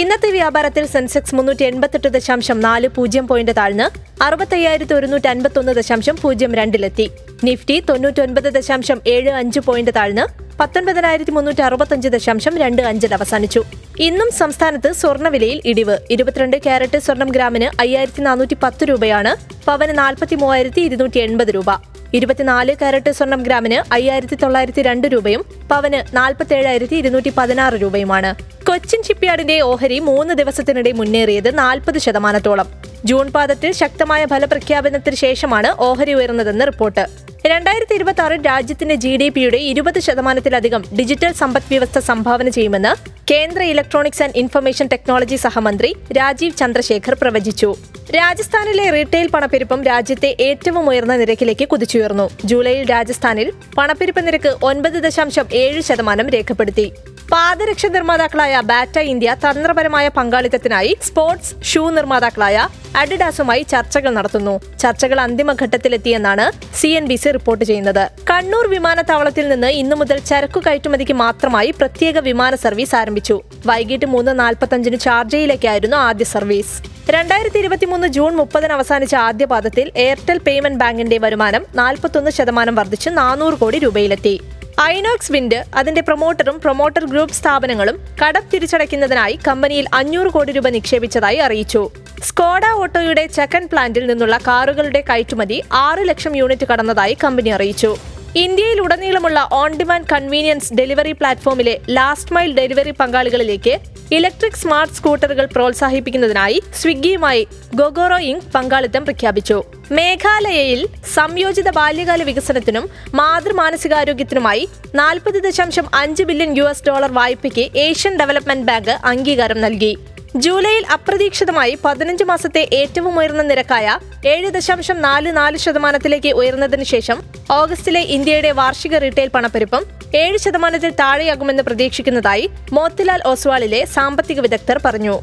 ഇന്നത്തെ വ്യാപാരത്തിൽ സെൻസെക്സ് മുന്നൂറ്റി എൺപത്തെട്ട് ദശാംശം നാല് പൂജ്യം പോയിന്റ് താഴ്ന്ന് അറുപത്തയ്യായിരത്തി ഒരുന്നൂറ്റി അൻപത്തൊന്ന് ദശാംശം പൂജ്യം രണ്ടിലെത്തി. നിഫ്റ്റി തൊണ്ണൂറ്റൊൻപത് ദശാംശം ഏഴ് അഞ്ച് പോയിന്റ് താഴ്ന്ന് പത്തൊൻപതിനായിരത്തി മുന്നൂറ്റി അറുപത്തഞ്ച് ദശാംശം രണ്ട് അഞ്ചിൽ അവസാനിച്ചു. ഇന്നും സംസ്ഥാനത്ത് സ്വർണവിലയിൽ ഇടിവ്. ഇരുപത്തിരണ്ട് ക്യാരറ്റ് സ്വർണം ഗ്രാമിന് അയ്യായിരത്തി നാനൂറ്റി പത്ത് രൂപയാണ്. പവന് നാൽപ്പത്തി മൂവായിരത്തി ഇരുന്നൂറ്റി എൺപത് രൂപ. ഇരുപത്തിനാല് കാരറ്റ് സ്വർണം ഗ്രാമിന് അയ്യായിരത്തി തൊള്ളായിരത്തി രണ്ട് രൂപയും പവന് നാൽപ്പത്തി ഏഴായിരത്തി ഇരുന്നൂറ്റി പതിനാറ് രൂപയുമാണ്. കൊച്ചിൻ ഷിപ്പ്യാർഡിന്റെ ഓഹരി മൂന്ന് ദിവസത്തിനിടെ മുന്നേറിയത് നാൽപ്പത് ശതമാനത്തോളം. ജൂൺ പാദത്തിൽ ശക്തമായ ഫലപ്രഖ്യാപനത്തിന് ശേഷമാണ് ഓഹരി ഉയർന്നതെന്ന് റിപ്പോർട്ട്. രണ്ടായിരത്തി ഇരുപത്തി ആറിൽ രാജ്യത്തിന്റെ ജി ഡി പിയുടെ ഇരുപത് ശതമാനത്തിലധികം ഡിജിറ്റൽ സമ്പദ് വ്യവസ്ഥ സംഭാവന ചെയ്യുമെന്ന് കേന്ദ്ര ഇലക്ട്രോണിക്സ് ആൻഡ് ഇൻഫർമേഷൻ ടെക്നോളജി സഹമന്ത്രി രാജീവ് ചന്ദ്രശേഖർ പ്രവചിച്ചു. രാജസ്ഥാനിലെ റീറ്റെയിൽ പണപ്പെരുപ്പം രാജ്യത്തെ ഏറ്റവും ഉയർന്ന നിരക്കിലേക്ക് കുതിച്ചുയർന്നു. ജൂലൈയിൽ രാജസ്ഥാനിൽ പണപ്പെരുപ്പ നിരക്ക് ഒൻപത് ദശാംശം ഏഴ് ശതമാനം രേഖപ്പെടുത്തി. പാദരക്ഷ നിർമ്മാതാക്കളായ ബാറ്റ ഇന്ത്യ തന്ത്രപരമായ പങ്കാളിത്തത്തിനായി സ്പോർട്സ് ഷൂ നിർമ്മാതാക്കളായ അഡിഡാസുമായി ചർച്ചകൾ നടത്തുന്നു. ചർച്ചകൾ അന്തിമഘട്ടത്തിലെത്തിയെന്നാണ് C N B C report ചെയ്യുന്നത്. കണ്ണൂർ വിമാനത്താവളത്തിൽ നിന്ന് ഇന്നു മുതൽ ചരക്കു കയറ്റുമതിക്ക് മാത്രമായി പ്രത്യേക വിമാന സർവീസ് ആരംഭിച്ചു. വൈകിട്ട് മൂന്ന് നാൽപ്പത്തഞ്ചിന് ഷാർജയിലേക്കായിരുന്നു ആദ്യ സർവീസ്. രണ്ടായിരത്തി ഇരുപത്തിമൂന്ന് ജൂൺ മുപ്പതിന് അവസാനിച്ച ആദ്യ പാദത്തിൽ എയർടെൽ പേയ്മെന്റ് ബാങ്കിന്റെ വരുമാനം നാൽപ്പത്തൊന്ന് ശതമാനം വർദ്ധിച്ച് നാനൂറ് കോടി രൂപയിലെത്തി. ഐനോക്സ് വിൻഡ് അതിന്റെ പ്രൊമോട്ടറും പ്രൊമോട്ടർ ഗ്രൂപ്പ് സ്ഥാപനങ്ങളും കടം തിരിച്ചടയ്ക്കുന്നതിനായി കമ്പനിയിൽ അഞ്ഞൂറ് കോടി രൂപ നിക്ഷേപിച്ചതായി അറിയിച്ചു. സ്കോഡ ഓട്ടോയുടെ ചെക്കൻ പ്ലാന്റിൽ നിന്നുള്ള കാറുകളുടെ കയറ്റുമതി ആറ് ലക്ഷം യൂണിറ്റ് കടന്നതായി കമ്പനി അറിയിച്ചു. ഇന്ത്യയിൽ ഉടനീളമുള്ള ഓൺ ഡിമാൻഡ് കൺവീനിയൻസ് ഡെലിവറി പ്ലാറ്റ്ഫോമിലെ ലാസ്റ്റ് മൈൽ ഡെലിവറി പങ്കാളികളിലേക്ക് ഇലക്ട്രിക് സ്മാർട്ട് സ്കൂട്ടറുകൾ പ്രോത്സാഹിപ്പിക്കുന്നതിനായി സ്വിഗ്ഗിയുമായി ഗൊഗോറോ ഇങ്ക് പങ്കാളിത്തം പ്രഖ്യാപിച്ചു. മേഘാലയയിൽ സംയോജിത ബാല്യകാല വികസനത്തിനും മാതൃമാനസികാരോഗ്യത്തിനുമായി നാൽപ്പത് ദശാംശം അഞ്ച് ബില്യൺ യു എസ് ഡോളർ വായ്പയ്ക്ക് ഏഷ്യൻ ഡെവലപ്മെന്റ് ബാങ്ക് അംഗീകാരം നൽകി. ജൂലൈയിൽ അപ്രതീക്ഷിതമായി പതിനഞ്ച് മാസത്തെ ഏറ്റവും ഉയർന്ന നിരക്കായ ഏഴ് ദശാംശം നാല് നാല് ശതമാനത്തിലേക്ക് ഉയർന്നതിനു ശേഷം ഓഗസ്റ്റിലെ ഇന്ത്യയുടെ വാർഷിക റീറ്റെയിൽ പണപ്പെരുപ്പം ഏഴ് ശതമാനത്തിൽ താഴെയാകുമെന്ന് പ്രതീക്ഷിക്കുന്നതായി മോത്തിലാൽ ഓസ്വാളിലെ സാമ്പത്തിക വിദഗ്ധർ പറഞ്ഞു.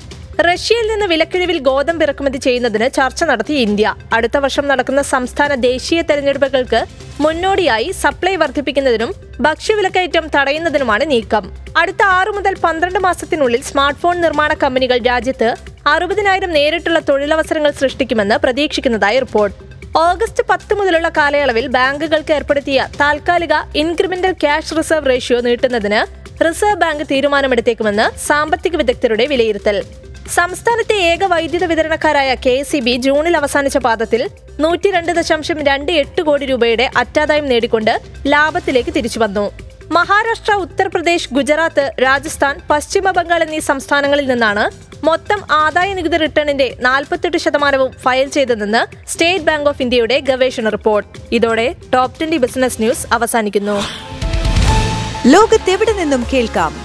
റഷ്യയിൽ നിന്ന് വിലക്കിഴിവിൽ ഗോതമ്പ് ഇറക്കുമതി ചെയ്യുന്നതിന് ചർച്ച നടത്തി ഇന്ത്യ. അടുത്ത വർഷം നടക്കുന്ന സംസ്ഥാന ദേശീയ തെരഞ്ഞെടുപ്പുകൾക്ക് മുന്നോടിയായി സപ്ലൈ വർദ്ധിപ്പിക്കുന്നതിനും ഭക്ഷ്യവിലക്കയറ്റം തടയുന്നതിനുമാണ് നീക്കം. അടുത്ത ആറു മുതൽ പന്ത്രണ്ട് മാസത്തിനുള്ളിൽ സ്മാർട്ട് ഫോൺ നിർമ്മാണ കമ്പനികൾ രാജ്യത്ത് അറുപതിനായിരം നേരിട്ടുള്ള തൊഴിലവസരങ്ങൾ സൃഷ്ടിക്കുമെന്ന് പ്രതീക്ഷിക്കുന്നതായി റിപ്പോർട്ട്. ഓഗസ്റ്റ് പത്ത് മുതലുള്ള കാലയളവിൽ ബാങ്കുകൾക്ക് ഏർപ്പെടുത്തിയ താൽക്കാലിക ഇൻക്രിമെന്റൽ ക്യാഷ് റിസർവ് റേഷ്യോ നീട്ടുന്നതിന് റിസർവ് ബാങ്ക് തീരുമാനമെടുത്തേക്കുമെന്ന് സാമ്പത്തിക വിദഗ്ധരുടെ വിലയിരുത്തൽ. സംസ്ഥാനത്തെ ഏക വൈദ്യുത വിതരണക്കാരായ കെ എസ് ബി ജൂണിൽ അവസാനിച്ച പാദത്തിൽ നൂറ്റി രണ്ട് ദശാംശം രണ്ട് എട്ട് കോടി രൂപയുടെ അറ്റാദായം നേടിക്കൊണ്ട് ലാഭത്തിലേക്ക് തിരിച്ചു വന്നു. മഹാരാഷ്ട്ര ഉത്തർപ്രദേശ് ഗുജറാത്ത് രാജസ്ഥാൻ പശ്ചിമ ബംഗാൾ എന്നീ സംസ്ഥാനങ്ങളിൽ നിന്നാണ് മൊത്തം ആദായ നികുതി റിട്ടേണിന്റെ നാൽപ്പത്തെട്ട് ശതമാനവും ഫയൽ ചെയ്തതെന്ന് സ്റ്റേറ്റ് ബാങ്ക് ഓഫ് ഇന്ത്യയുടെ ഗവേഷണ റിപ്പോർട്ട്. ഇതോടെ ടോപ് ട്വന്റി ബിസിനസ് ന്യൂസ് അവസാനിക്കുന്നു. ലോകത്തെവിടെ നിന്നും കേൾക്കാം?